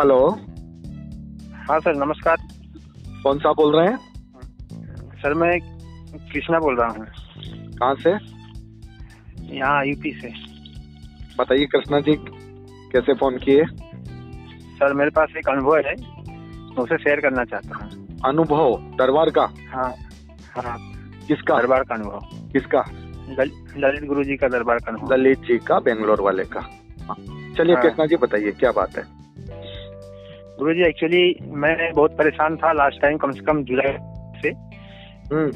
Hello. हाँ sir नमस्कार। कौन सा बोल रहे हैं? सर मैं कृष्णा बोल रहा हूँ। कहाँ से? यहाँ यूपी से। बताइए कृष्णा जी कैसे फ़ोन किए? सर मेरे पास एक अनुभव है मैं उसे शेयर करना चाहता हूँ। अनुभव? दरबार का? हाँ हाँ। किसका? दरबार का अनुभव। किसका? ललित गुरु जी का दरबार का अनुभव। ललित जी का बेंगलोर वाले का। हाँ। चलिए हाँ। कृष्णा जी बताइए क्या बात है? गुरु जी एक्चुअली मैं बहुत परेशान था लास्ट टाइम कम से कम जुलाई से। हम्म।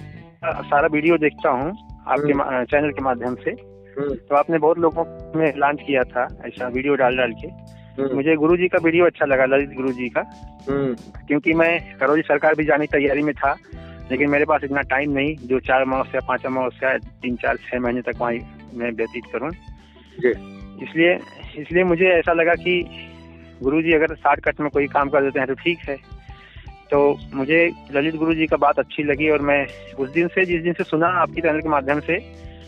सारा वीडियो देखता हूँ आपके हम्म। चैनल के माध्यम से। हम्म। तो आपने बहुत लोगों में लॉन्च किया था ऐसा वीडियो डाल डाल के। हम्म, मुझे गुरु जी का वीडियो अच्छा लगा ललित गुरु जी का। हम्म, क्योंकि मैं करौली सरकार भी जाने की तैयारी में था लेकिन मेरे पास इतना टाइम नहीं जो चार अमावस्या पाँच अमावस्या तीन चार छह महीने तक वहाँ मैं व्यतीत करूँ। इसलिए इसलिए मुझे ऐसा लगा कि गुरुजी अगर शॉर्टकट में कोई काम कर देते हैं तो ठीक है। तो मुझे ललित गुरु जी का बात अच्छी लगी और मैं उस दिन से जिस दिन से सुना आपकी चैनल के माध्यम से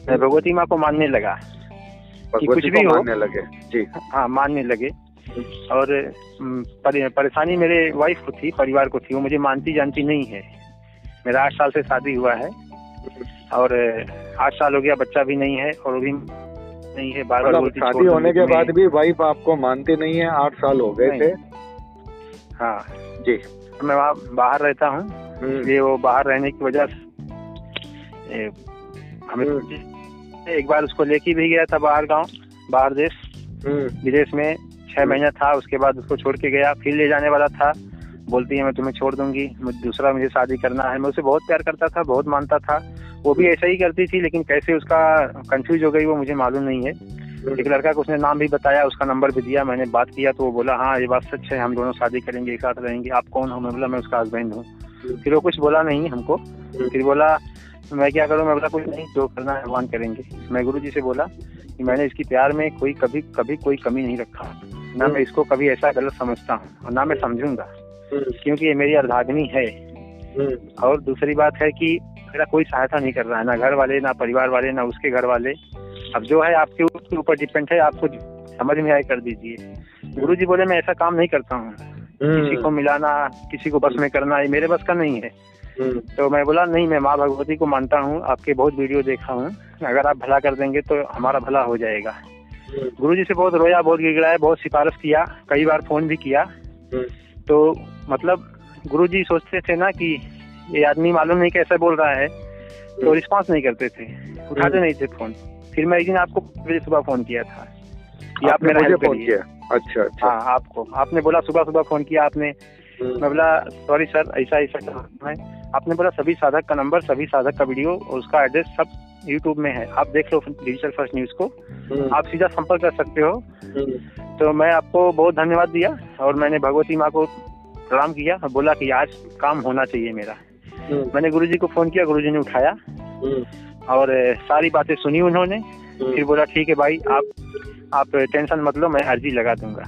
मैं भगवती माँ को मानने लगा भगवती कुछ भी हो। मानने लगे जी। हाँ मानने लगे। और परेशानी मेरे वाइफ को थी परिवार को थी वो मुझे मानती जानती नहीं है। मेरा आठ साल से शादी हुआ है। और आठ साल हो गया बच्चा भी नहीं है और वो भी नहीं है बार बार मतलब बोलती शादी होने के बाद भी वाइफ आपको मानती नहीं है आठ साल हो गए थे। हाँ। जी। मैं वहाँ बाहर रहता हूँ हम्म, इसलिए वो बाहर रहने की वजह से हमें एक बार उसको लेके भी गया था बाहर गाँव बाहर देश। हम्म, विदेश में छह महीना था उसके बाद उसको छोड़ के गया फिर ले जाने वाला था। बोलती है मैं तुम्हें छोड़ दूँगी मुझे दूसरा मुझे शादी करना है। मैं उसे बहुत प्यार करता था बहुत मानता था। वो भी ऐसा ही करती थी लेकिन कैसे उसका कंफ्यूज हो गई वो मुझे मालूम नहीं है। एक लड़का को उसने नाम भी बताया उसका नंबर भी दिया मैंने बात किया तो वो बोला हाँ ये बात सच है हम दोनों शादी करेंगे एक साथ रहेंगे आप कौन हो? मैं बोला मैं उसका हस्बैंड हूँ। फिर वो कुछ बोला नहीं हमको। फिर बोला मैं क्या करूँ? मैं बोला कुछ नहीं जो करना है भगवान करेंगे। मैं गुरु जी से बोला कि मैंने इसकी प्यार में कोई कभी कभी कोई कमी नहीं रखा। ना मैं इसको कभी ऐसा गलत समझता हूँ और ना मैं समझूँगा क्योंकि ये मेरी अर्धाग्नि है। हम्म, और दूसरी बात है कि मेरा कोई सहायता नहीं कर रहा है ना घर वाले ना परिवार वाले ना उसके घर वाले। अब जो है आपके उसके ऊपर डिपेंड है आपको समझ में आए कर दीजिए। गुरु जी बोले मैं ऐसा काम नहीं करता हूँ। किसी को मिलाना किसी को बस में करना ये मेरे बस का नहीं है। हम्म, तो मैं बोला नहीं मैं माँ भगवती को मानता हूँ आपके बहुत वीडियो देखा हूँ। अगर आप भला कर देंगे तो हमारा भला हो जाएगा। हम्म, गुरु जी से बहुत रोया बहुत गिड़गिड़ाया बहुत सिफारिश किया कई बार फ़ोन भी किया। हम्म, तो मतलब गुरु जी सोचते थे ना कि ये आदमी मालूम नहीं कैसे बोल रहा है तो रिस्पॉन्स नहीं करते थे उठाते नहीं थे फ़ोन फिर मैं एक दिन आपको मेरे सुबह फ़ोन किया था। कि आप मेरा हेल्प करिए अच्छा अच्छा। हाँ आपको। आपने बोला सुबह सुबह फ़ोन किया आपने। हम्म, मैं बोला सॉरी सर ऐसा ऐसा है आपने बोला सभी साधक का नंबर सभी साधक का वीडियो और उसका एड्रेस सब यूट्यूब में है। आप देख लो डिजिटल फ़र्स्ट न्यूज़ को। हम्म, आप सीधा संपर्क कर सकते हो। हम्म, तो मैं आपको बहुत धन्यवाद दिया और मैंने भगवती माँ को प्रणाम किया और बोला कि आज काम होना चाहिए मेरा। हम्म, मैंने गुरुजी को फ़ोन किया गुरुजी ने उठाया। हम्म, और सारी बातें सुनी उन्होंने। हम्म, फिर बोला ठीक है भाई आप आप टेंशन मत लो मैं अर्जी लगा दूँगा।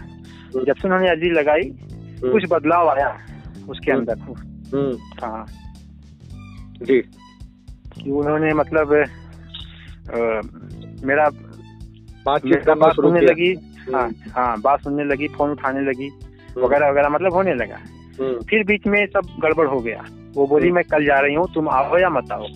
जब से उन्होंने अर्जी लगाई हम्म, कुछ बदलाव आया उसके हम्म। अंदर। हम्म, हाँ। जी। कि उन्होंने मतलब अ, मेरा बातचीत बात सुनने लगी। हाँ हाँ बात सुनने लगी फ़ोन उठाने लगी हम्म, वगैरह वगैरह मतलब होने लगा। हम्म, फिर बीच में सब गड़बड़ हो गया। वो बोली मैं कल जा रही हूँ तुम आओ या मत आओ।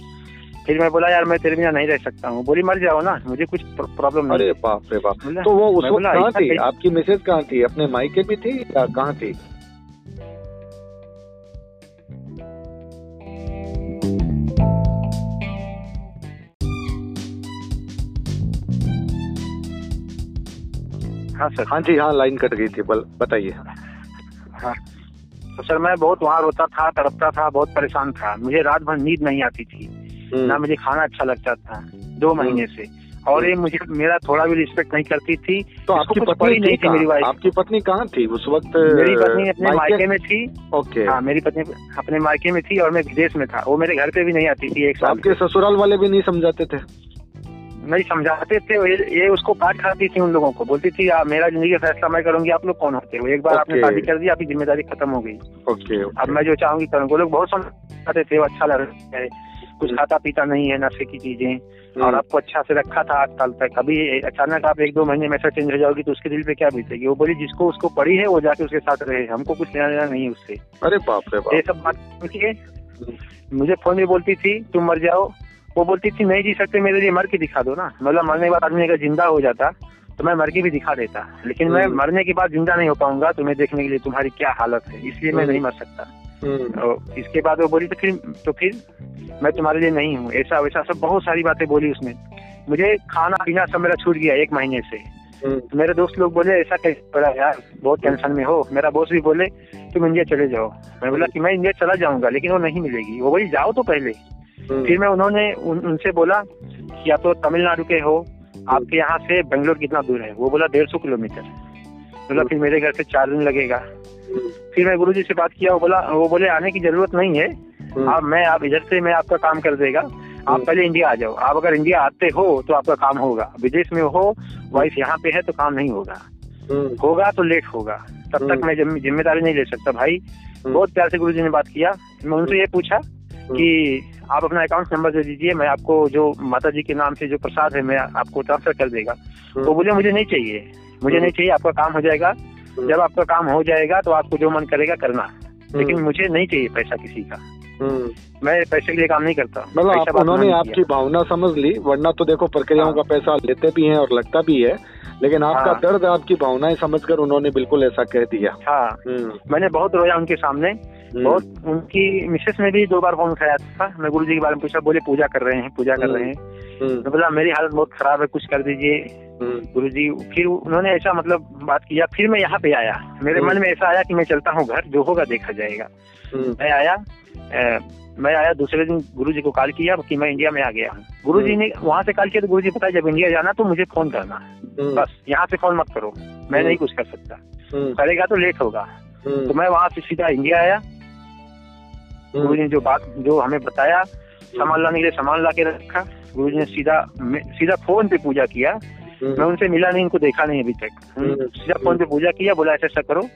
फिर मैं बोला यार मैं तेरे बिना नहीं रह सकता हूँ। बोली मर जाओ ना मुझे कुछ प्रॉब्लम नहीं अरे बाप रे बाप। तो वो उस वक्त कहाँ थी? आपकी मिसेज कहाँ थी? अपने मायके भी थी या कहाँ थी? हाँ सर। हाँ जी हाँ लाइन कट गई थी बताइए। हाँ। तो सर मैं बहुत वहाँ रोता था तड़पता था बहुत परेशान था। मुझे रात भर नींद नहीं आती थी। हम्म, ना मुझे खाना अच्छा लगता था दो महीने से। और ये मुझे मेरा थोड़ा भी रिस्पेक्ट नहीं करती थी। तो आपकी पत्नी नहीं थी मेरी? वाइफ आपकी पत्नी कहाँ थी उस वक्त मेरी पत्नी अपने मायके- में थी। ओके। हाँ मेरी पत्नी अपने मायके में थी और मैं विदेश में था। वो मेरे घर पे भी नहीं आती थी एक साल आपके ससुराल वाले भी नहीं समझाते थे? नहीं समझाते थे ये, ये उसको काट खाती थी उन लोगों को। बोलती थी "आ, मेरा ज़िंदगी का फैसला मैं करूँगी आप लोग कौन होते हो? एक बार okay. आपने शादी कर दी आपकी ज़िम्मेदारी खत्म हो गई। ओके अब मैं जो चाहूँगी करूँ वो लोग बहुत समझाते थे वो अच्छा लग रहा है। कुछ हम्म। खाता पीता नहीं है नशे की चीज़ें। हम्म। और आपको अच्छा से रखा था आठ साल तक। अभी अचानक आप एक दो महीने में ऐसा चेंज हो जाओगी तो उसके दिल पे क्या बीतेगी? वो बोली जिसको उसको पड़ी है वो जाके उसके साथ रहे। हमको कुछ लेना देना नहीं उससे। अरे बाप रे ये सब बात मुझे फ़ोन में बोलती थी तुम मर जाओ वो बोलती थी नहीं जी सकते मेरे लिए मर के दिखा दो ना। मतलब मरने के बाद आदमी अगर ज़िंदा हो जाता तो मैं मर के भी दिखा देता। लेकिन मैं हम्म। मरने के बाद ज़िंदा नहीं हो पाऊँगा तुम्हें देखने के लिए तुम्हारी क्या हालत है? इसलिए मैं हम्म। नहीं मर सकता। हम्म, और इसके बाद वो बोली तो फिर तो फिर मैं तुम्हारे लिए नहीं हूँ। ऐसा वैसा सब बहुत सारी बातें बोली उसने। मुझे खाना पीना सब मेरा छूट गया एक महीने से। तो मेरे दोस्त लोग बोले ऐसा कैसे पड़ा यार? बहुत टेंशन में हो। मेरा बॉस भी बोले तुम इंडिया चले जाओ। मैं बोला कि मैं इंडिया चला जाऊँगा लेकिन वो नहीं मिलेगी। वो बोली जाओ तो पहले। फिर मैं उन्होंने उन, उनसे बोला कि या तो तमिलनाडु के हो आपके यहाँ से बेंगलोर कितना दूर है? वो बोला डेढ़ सौ किलोमीटर। बोला फिर मेरे घर से चार दिन लगेगा। हम्म, फिर मैं गुरुजी से बात किया वो बोला वो बोले आने की ज़रूरत नहीं है। हम्म, आप मैं आप इधर से मैं आपका काम कर देगा। आप पहले इंडिया आ जाओ। आप अगर इंडिया आते हो तो आपका काम होगा। विदेश में हो वाइफ यहाँ पे है तो काम नहीं होगा। हम्म, होगा तो लेट होगा। तब तक हम्म। मैं ज़िम्मेदारी नहीं ले सकता भाई। हम्म, बहुत प्यार से गुरुजी ने बात किया। मैं उनसे ये पूछा कि आप अपना अकाउंट नंबर दे दीजिए मैं आपको जो माता जी के नाम से जो प्रसाद है मैं आपको ट्रांसफ़र कर देगा। तो वो बोले मुझे नहीं चाहिए। मुझे नहीं चाहिए आपका काम हो जाएगा। हम्म, जब आपका काम हो जाएगा तो आपको जो मन करेगा करना। लेकिन हम्म, मुझे नहीं चाहिए पैसा किसी का। हम्म। मैं पैसे के लिए काम नहीं करता। मतलब आप उन्होंने आपकी भावना समझ ली वरना तो देखो प्रक्रियाओं हाँ। का पैसा लेते भी हैं और लगता भी है लेकिन आपका हाँ। दर्द आपकी भावनाएँ समझकर उन्होंने बिल्कुल ऐसा कह दिया। हाँ। हम्म, मैंने बहुत रोया उनके सामने हम्म, बहुत उनकी मिसेस ने भी दो बार फ़ोन उठाया था। मैं गुरु जी के बारे में पूछा बोले पूजा कर रहे हैं पूजा कर हम्म। रहे हैं। हम्म, मैं बोला मेरी हालत बहुत खराब है कुछ कर दीजिए। हम्म, गुरु जी फिर उन्होंने ऐसा मतलब बात किया फिर मैं यहाँ पे आया। मेरे हम्म। मन में ऐसा आया कि मैं चलता हूँ घर जो होगा देखा जाएगा। हम्म, मैं आया मैं आया दूसरे दिन गुरु जी को कॉल किया कि मैं इंडिया में आ गया हूँ। गुरु जी ने वहाँ से कॉल किया तो गुरु जी बताया जब इंडिया जाना तो मुझे फ़ोन करना। हम्म, बस यहाँ से फ़ोन मत करो मैं हम्म। नहीं कुछ कर सकता। हम्म, करेगा तो लेट होगा। हम्म, तो मैं वहाँ से सीधा इंडिया आया। गुरु हम्म, जी ने जो बात जो हमें बताया सामान लाने के लिए सामान ला के रखा। गुरु जी ने सीधा सीधा फ़ोन पे पूजा किया। मैं हम्म, उनसे मिला नहीं उनको देखा नहीं अभी तक। हम्म, हम्म। सीधा फ़ोन पे पूजा किया बोला ऐसा ऐसा करो।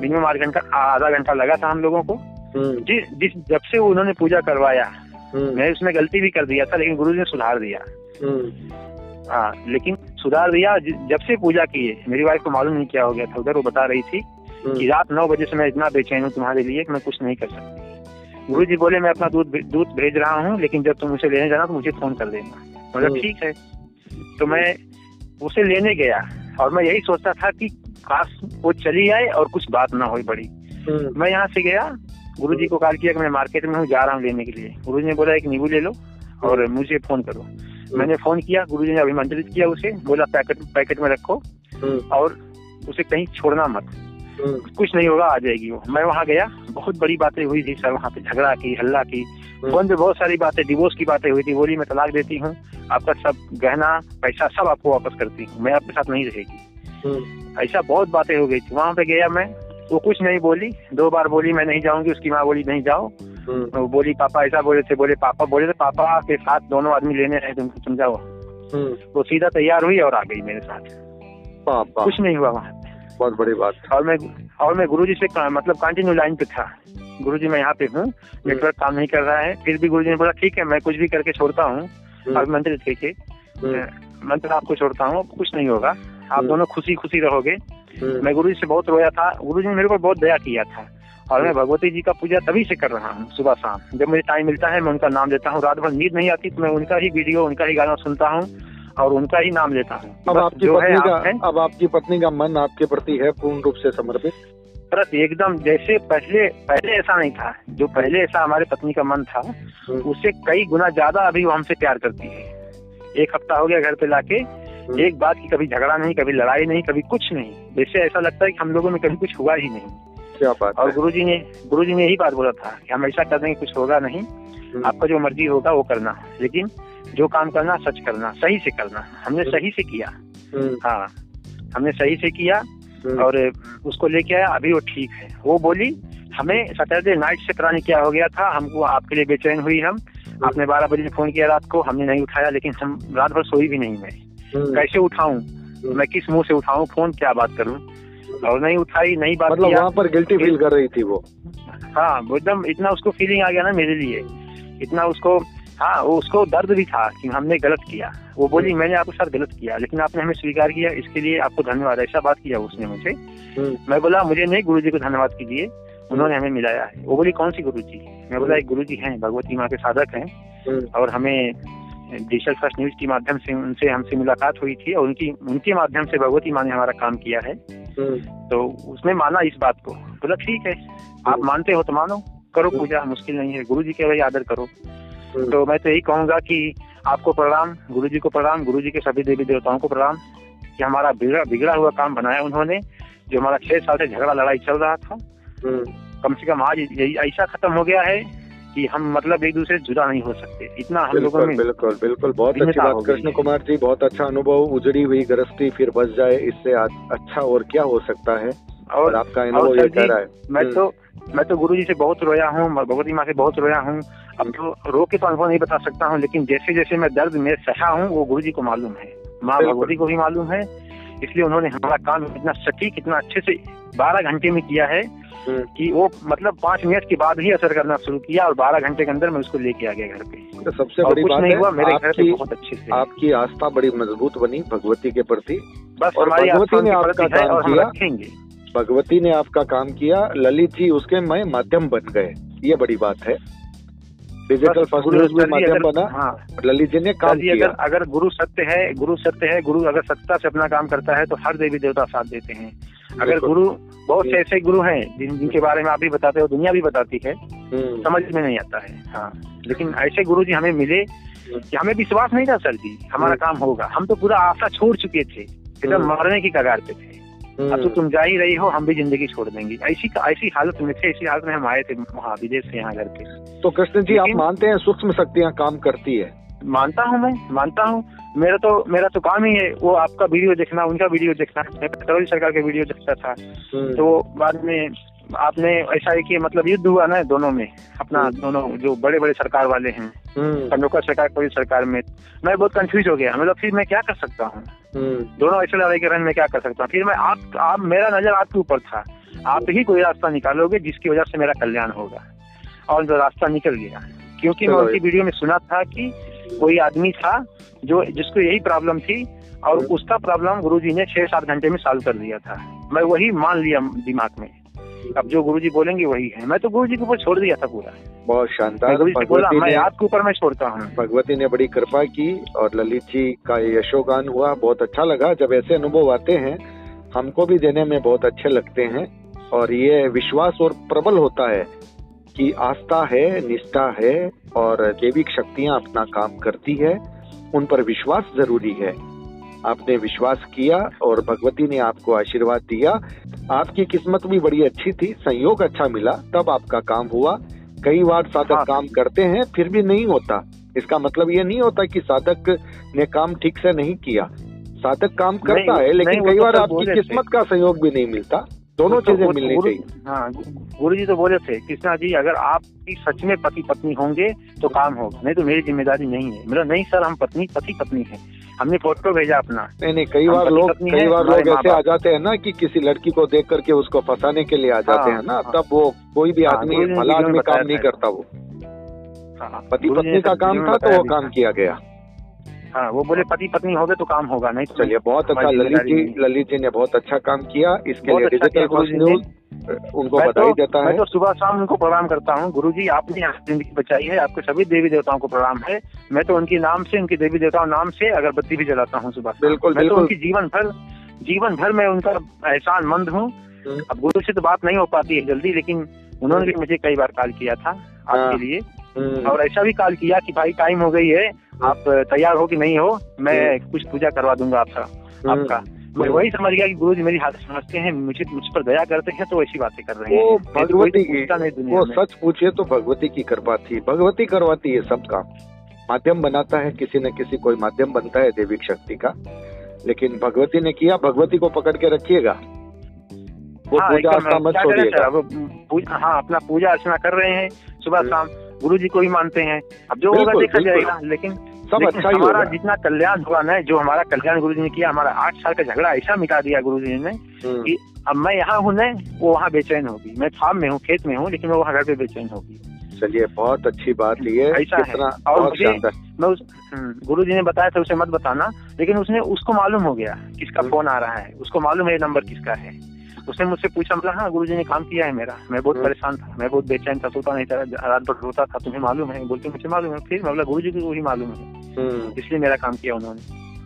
मिनिमम आठ घंटा आधा घंटा लगा था हम लोगों को। हम्म, जिस जिस जब से उन्होंने पूजा करवाया हम्म, मैं उसमें गलती भी कर दिया था लेकिन गुरु जी ने सुधार दिया। हम्म, हाँ लेकिन सुधार दिया जब से पूजा किए मेरी वाइफ को मालूम नहीं क्या हो गया था उधर वो बता रही थी कि हम्म, रात नौ बजे से मैं इतना बेचैन हूँ तुम्हारे लिए कि मैं कुछ नहीं कर सकती। गुरु जी बोले मैं अपना दूध दूध भेज रहा हूँ लेकिन जब तुम उसे लेने जाना तो मुझे फ़ोन कर देना। मतलब हम्म। ठीक है। तो मैं उसे लेने गया और मैं यही सोचता था कि काश वो चली आए और कुछ बात ना हो बड़ी। हम्म, मैं यहाँ से गया गुरु जी को कॉल किया कि मैं मार्केट में हूँ जा रहा हूँ लेने के लिए। गुरु जी ने बोला एक नींबू ले लो और मुझे फ़ोन करो। मैंने फ़ोन किया गुरु जी ने अभिमंत्रित किया उसे बोला पैकेट पैकेट में रखो हम्म, और उसे कहीं छोड़ना मत। हम्म, कुछ नहीं होगा आ जाएगी वो। मैं वहाँ गया बहुत बड़ी बातें हुई थी सर वहाँ पे झगड़ा की हल्ला की। फ़ोन पे बहुत सारी बातें डिवोर्स की बातें हुई थी बोली मैं तलाक देती हूँ आपका सब गहना पैसा सब आपको वापस करती हूँ मैं आपके साथ नहीं रहेगी। हम्म, ऐसा बहुत बातें हो गई थी। वहाँ पे गया मैं वो कुछ नहीं बोली। दो बार बोली मैं नहीं जाऊँगी उसकी माँ बोली नहीं जाओ। हम्म, वो बोली पापा ऐसा बोले थे बोले पापा बोले थे पापा के साथ दोनों आदमी लेने आए तुम तुम जाओ। हम्म, वो सीधा तैयार हुई और आ गई मेरे साथ। वाह, कुछ नहीं हुआ वहाँ बहुत बड़ी बात। और मैं और मैं गुरुजी से मतलब कंटिन्यू लाइन पे था। गुरुजी मैं यहाँ पे हूँ नेटवर्क काम नहीं कर रहा है। फिर भी गुरुजी ने बोला ठीक है मैं कुछ भी करके छोड़ता हूँ। हम्म, और मंत्र हम्म, मंत्र आपको छोड़ता हूँ कुछ नहीं होगा। आप हम्म। दोनों खुशी खुशी रहोगे। हम्म, गुरु जी से बहुत रोया था। गुरु जी ने मेरे को बहुत दया किया था। और मैं भगवती जी का पूजा तभी से कर रहा हूँ सुबह शाम। जब मुझे टाइम मिलता है मैं उनका नाम लेता हूँ। रात भर नींद नहीं आती तो मैं उनका ही वीडियो उनका ही गाना सुनता हूँ और उनका ही नाम लेता हूँ। अब आपकी जो पत्नी का अब आपकी पत्नी का मन आपके प्रति है पूर्ण रूप से समर्पित? तुरंत एकदम जैसे पहले पहले ऐसा नहीं था। जो पहले ऐसा हमारे पत्नी का मन था हम्म, उससे कई गुना ज़्यादा अभी वो हमसे प्यार करती है। एक हफ़्ता हो गया घर पे लाके हम्म, एक बात की कभी झगड़ा नहीं कभी लड़ाई नहीं कभी कुछ नहीं। जैसे ऐसा लगता है कि हम लोगों में कभी कुछ हुआ ही नहीं। क्या बात और गुरु गुरुजी ने गुरुजी ने यही बात बोला था कि हम ऐसा कर देंगे कुछ होगा नहीं। हम्म, आपका जो मर्ज़ी होगा वो करना। लेकिन जो काम करना सच करना सही से करना। हमने हम्म। सही से किया। हम्म, हाँ हमने सही से किया हम्म, और उसको लेके आया अभी वो ठीक है। वो बोली हमें सैटरडे नाइट से पता नहीं क्या हो गया था हमको आपके लिए बेचैन हुई हम। आपने बारह बजे फ़ोन किया रात को हमने नहीं उठाया लेकिन हम रात भर सोई भी नहीं मैं। हम्म, कैसे उठाऊं? मैं किस मुँह से उठाऊं? फ़ोन क्या बात करूँ? और नहीं उठाई नहीं बात मतलब वहाँ पर गिल्टी फील कर रही थी वो। हाँ वो एकदम इतना उसको फीलिंग आ गया ना मेरे लिए। इतना उसको हाँ वो उसको दर्द भी था कि हमने गलत किया। वो बोली हम्म। मैंने आपके साथ गलत किया लेकिन आपने हमें स्वीकार किया इसके लिए आपको धन्यवाद। ऐसा बात किया उसने मुझे। हम्म, मैं बोला मुझे नहीं गुरु जी को धन्यवाद कीजिए उन्होंने हमें मिलाया है। वो बोली कौन सी गुरु जी मैं बोला एक गुरु जी हैं भगवती माँ के साधक हैं हम्म, और हमें डिजिटल फ़र्स्ट न्यूज़ के माध्यम से उनसे हमसे मुलाकात हुई थी और उनकी उनके माध्यम से भगवती माँ ने हमारा काम किया है। हम्म, तो उसने माना इस बात को। बोला ठीक है। आप मानते हो तो मानो। करो हम्म। पूजा मुश्किल नहीं है। गुरु जी के भाई आदर करो। हम्म, तो मैं तो यही कहूँगा कि आपको प्रणाम गुरु जी को प्रणाम गुरु जी के सभी देवी देवताओं को प्रणाम कि हमारा बिगड़ा बिगड़ा हुआ काम बनाया उन्होंने जो हमारा छह साल से झगड़ा लड़ाई चल रहा था। हम्म, कम से कम आज ऐसा खत्म हो गया है कि हम मतलब एक दूसरे से जुदा नहीं हो सकते। इतना हम लोगों में बिल्कुल बिल्कुल। बहुत अच्छी बात कृष्ण कुमार जी बहुत अच्छा अनुभव उजड़ी हुई गृहस्थी फिर बच जाए इससे अच्छा और क्या हो सकता है? और और आपका अनुभव ये कह रहा है। मैं हम्म। तो मैं तो गुरु जी से बहुत रोया हूँ भगवती माँ से बहुत रोया हूँ। अब तो रो के तो अनुभव नहीं बता सकता हूँ लेकिन जैसे जैसे मैं दर्द में सहा हूँ वो गुरु जी को मालूम है। माँ भगवती को भी मालूम है इसलिए उन्होंने हमारा काम इतना सटीक इतना अच्छे से बारह घंटे में किया है हम्म, कि वो मतलब पाँच मिनट के बाद ही असर करना शुरू किया और बारह घंटे के अंदर मैं उसको लेके आ गया घर पे। तो सबसे बड़ी बात नहीं हुआ मेरे घर पे बहुत अच्छे से। आपकी आस्था बड़ी मज़बूत बनी भगवती के प्रति। बस और हमारी भगवती ने आपका काम किया। भगवती ने आपका काम किया ललित जी उसके मैं माध्यम बन गए ये बड़ी बात है। डिजिटल फ़र्स्ट न्यूज़ में माध्यम बना हाँ। ललित जी ने काम किया। अगर अगर गुरु सत्य है गुरु सत्य है गुरु अगर सत्ता से अपना काम करता है तो हर देवी देवता साथ देते हैं। अगर गुरु बहुत से ऐसे गुरु हैं जिन जिनके बारे में आप भी बताते हो दुनिया भी बताती है हम्म, समझ में नहीं आता है हाँ। लेकिन ऐसे गुरु जी हमें मिले कि हमें विश्वास नहीं था सर जी हमारा काम होगा। हम तो पूरा आशा छोड़ चुके थे एकदम हम्म। मरने की कगार पे थे। अब तो हम्म, तुम जा ही रही हो हम भी ज़िंदगी छोड़ देंगे। ऐसी ऐसी हालत में थे ऐसी हालत में हम आए थे वहाँ विदेश से यहाँ घर के तो कृष्ण जी आप मानते हैं सूक्ष्म शक्तियाँ काम करती है? मानता हूँ मैं मानता हूँ। मेरा तो मेरा तो काम ही है वो आपका वीडियो देखना उनका वीडियो देखना। मैं सरकार के वीडियो देखता था। हम्म, तो बाद में आपने ऐसा है कि मतलब युद्ध हुआ ना दोनों में अपना हम्म। दोनों जो बड़े बड़े सरकार वाले हैं हम्म, पंडोकर सरकार कोई सरकार में मैं बहुत कंफ्यूज हो गया मतलब फिर मैं क्या कर सकता हूँ? हम्म, दोनों ऐसे लड़ाई के हैं मैं क्या कर सकता हूँ? फिर मैं आप आप मेरा नज़र आपके ऊपर था। आप ही कोई रास्ता निकालोगे जिसकी वजह से मेरा कल्याण होगा। और जो रास्ता निकल गया क्योंकि मैं उनकी वीडियो में सुना था कि कोई आदमी था जो जिसको यही प्रॉब्लम थी और हम्म। उसका प्रॉब्लम गुरुजी ने छह सात घंटे में सॉल्व कर दिया था। मैं वही मान लिया दिमाग में। अब जो गुरु जी बोलेंगे वही है। मैं तो गुरुजी के ऊपर छोड़ दिया था पूरा। बहुत शानदार। बोला मैं आपके ऊपर मैं छोड़ता हूँ। भगवती ने बड़ी कृपा की और ललित जी का यशोगान हुआ। बहुत अच्छा लगा। जब ऐसे अनुभव आते हैं हमको भी देने में बहुत अच्छे लगते हैं। और ये विश्वास और प्रबल होता है कि आस्था है निष्ठा है और जैविक शक्तियाँ अपना काम करती है। उन पर विश्वास ज़रूरी है। आपने विश्वास किया और भगवती ने आपको आशीर्वाद दिया। आपकी किस्मत भी बड़ी अच्छी थी संयोग अच्छा मिला तब आपका काम हुआ। कई बार साधक हाँ। काम करते हैं फिर भी नहीं होता। इसका मतलब ये नहीं होता कि साधक ने काम ठीक से नहीं किया। साधक काम करता है लेकिन कई तो बार आपकी किस्मत का सहयोग भी नहीं मिलता। दोनों तो- चीज़ें तो मिलनी चाहिए। हाँ गुरु जी तो बोले थे कृष्णा जी अगर आपकी सच में पति पत्नी होंगे तो काम होगा। नहीं तो मेरी ज़िम्मेदारी नहीं है। मेरा नहीं सर हम पत्नी पति पत्नी है। हमने फ़ोटो भेजा अपना। नहीं नहीं कई बार लोग कई बार लोग ऐसे आ जाते हैं ना कि किसी लड़की को देख करके उसको फंसाने के लिए आ जाते हाँ, हैं ना हाँ। तब वो कोई भी हाँ, आदमी भला में आदमी काम नहीं करता वो। हाँ, पति पत्नी का काम था तो वो काम किया गया। हाँ वो बोले पति पत्नी होगे तो काम होगा नहीं तो चलिए बहुत अच्छा ललित जी ललित जी ने बहुत अच्छा काम किया। इसके लिए अच्छा डिजिटल ने। न्यूज़ उनको बधाई तो देता मैं है। तो सुबह शाम उनको प्रणाम करता हूँ। गुरु जी आपने ज़िंदगी बचाई है आपके सभी देवी देवताओं को प्रणाम है। मैं तो उनके नाम से उनके देवी देवताओं नाम से अगरबत्ती भी जलाता हूँ सुबह। बिल्कुल, मैं तो उनकी जीवन भर जीवन भर मैं उनका एहसान मंद हूँ। हम्म। अब गुरु से तो बात नहीं हो पाती है जल्दी लेकिन उन्होंने भी मुझे कई बार कॉल किया था हाँ। आपके लिए। हम्म, और ऐसा भी कॉल किया कि भाई टाइम हो गई है आप तैयार हो कि नहीं हो मैं कुछ पूजा करवा दूँगा आपका आपका। मैं वही समझ गया कि गुरु जी मेरी हालत समझते हैं मुझे मुझ पर दया करते हैं तो ऐसी बातें कर रहे हैं। वो तो भगवती की वो सच पूछिए तो भगवती की कृपा थी। भगवती करवाती है सब काम। माध्यम बनाता है किसी न किसी कोई माध्यम बनता है देविक शक्ति का। लेकिन भगवती ने किया भगवती को पकड़ के रखिएगा। वो हाँ, पूजा आस्था मत छोड़िएगा। हाँ अपना पूजा अर्चना कर रहे हैं सुबह। शाम। गुरु जी को भी मानते हैं। अब जो होगा देखा जाएगा लेकिन सब अच्छा ही हमारा जितना कल्याण हुआ ना जो हमारा कल्याण गुरु जी ने किया हमारा आठ साल का झगड़ा ऐसा मिटा दिया गुरु जी ने हम्म, कि अब मैं यहाँ हूँ ना वो वहाँ बेचैन होगी। मैं फार्म में हूँ खेत में हूँ लेकिन मैं वहाँ घर पे बेचैन होगी। चलिए बहुत अच्छी बात ये ऐसा है। कितना और मुझे- मैं उस गुरु जी ने बताया था उसे मत बताना लेकिन उसने उसको मालूम हो गया किसका हम्म। फ़ोन आ रहा है। उसको मालूम है ये नंबर किसका है। उसने मुझसे पूछा मतलब हाँ गुरु जी ने काम किया है मेरा। मैं बहुत हम्म। परेशान था मैं बहुत बेचैन था सोता नहीं था रात भर रोता था तुम्हें मालूम है? बोलते मुझे मालूम है। फिर मतलब बोला गुरु जी को ही मालूम है। हम्म, इसलिए मेरा काम किया उन्होंने।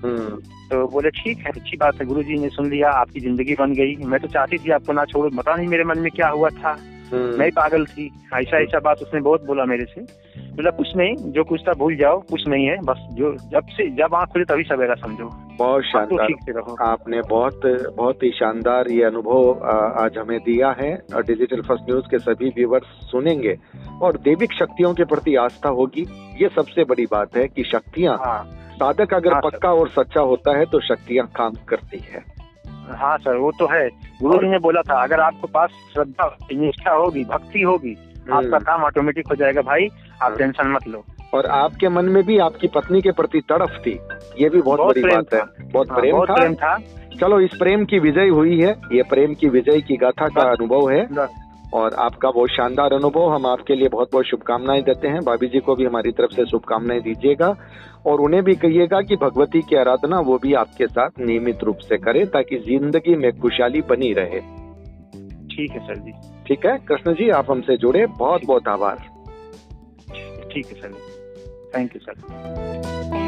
हम्म, तो बोले ठीक है अच्छी बात है गुरु जी ने सुन लिया आपकी ज़िंदगी बन गई। मैं तो चाहती थी आपको ना छोड़ो। पता नहीं मेरे मन में क्या हुआ था। मैं पागल थी। ऐसा ऐसा बात उसने बहुत बोला मेरे से। बोला कुछ नहीं जो कुछ था भूल जाओ कुछ नहीं है बस जो जब से जब आँख खुले तभी सवेरा समझो। बहुत तो शानदार। आपने बहुत बहुत ही शानदार ये अनुभव आज हमें दिया है। और डिजिटल फ़र्स्ट न्यूज़ के सभी व्यूवर्स सुनेंगे। और दैविक शक्तियों के प्रति आस्था होगी ये सबसे बड़ी बात है कि शक्तियाँ हाँ। साधक अगर हाँ, पक्का और सच्चा होता है तो शक्तियाँ काम करती है। हाँ सर वो तो है। गुरु जी ने बोला था अगर आपके पास श्रद्धा निष्ठा होगी भक्ति होगी आपका काम ऑटोमेटिक हो जाएगा भाई आप हम्म। टेंशन मत लो। और आपके मन में भी आपकी पत्नी के प्रति तड़फ थी। ये भी बहुत, बहुत बड़ी बात है। बहुत हाँ, प्रेम बहुत था। प्रेम था। चलो इस प्रेम की विजय हुई है। ये प्रेम की विजय की गाथा का अनुभव है। बस। और आपका बहुत शानदार अनुभव। हम आपके लिए बहुत बहुत शुभकामनाएँ देते हैं। भाभी जी को भी हमारी तरफ़ से शुभकामनाएँ दीजिएगा और उन्हें भी कहिएगा कि भगवती की आराधना वो भी आपके साथ नियमित रूप से करे ताकि ज़िंदगी में खुशहाली बनी रहे। ठीक है सर जी। ठीक है? कृष्ण जी आप हमसे जुड़े। बहुत बहुत आभार। ठीक है सर थैंक यू सर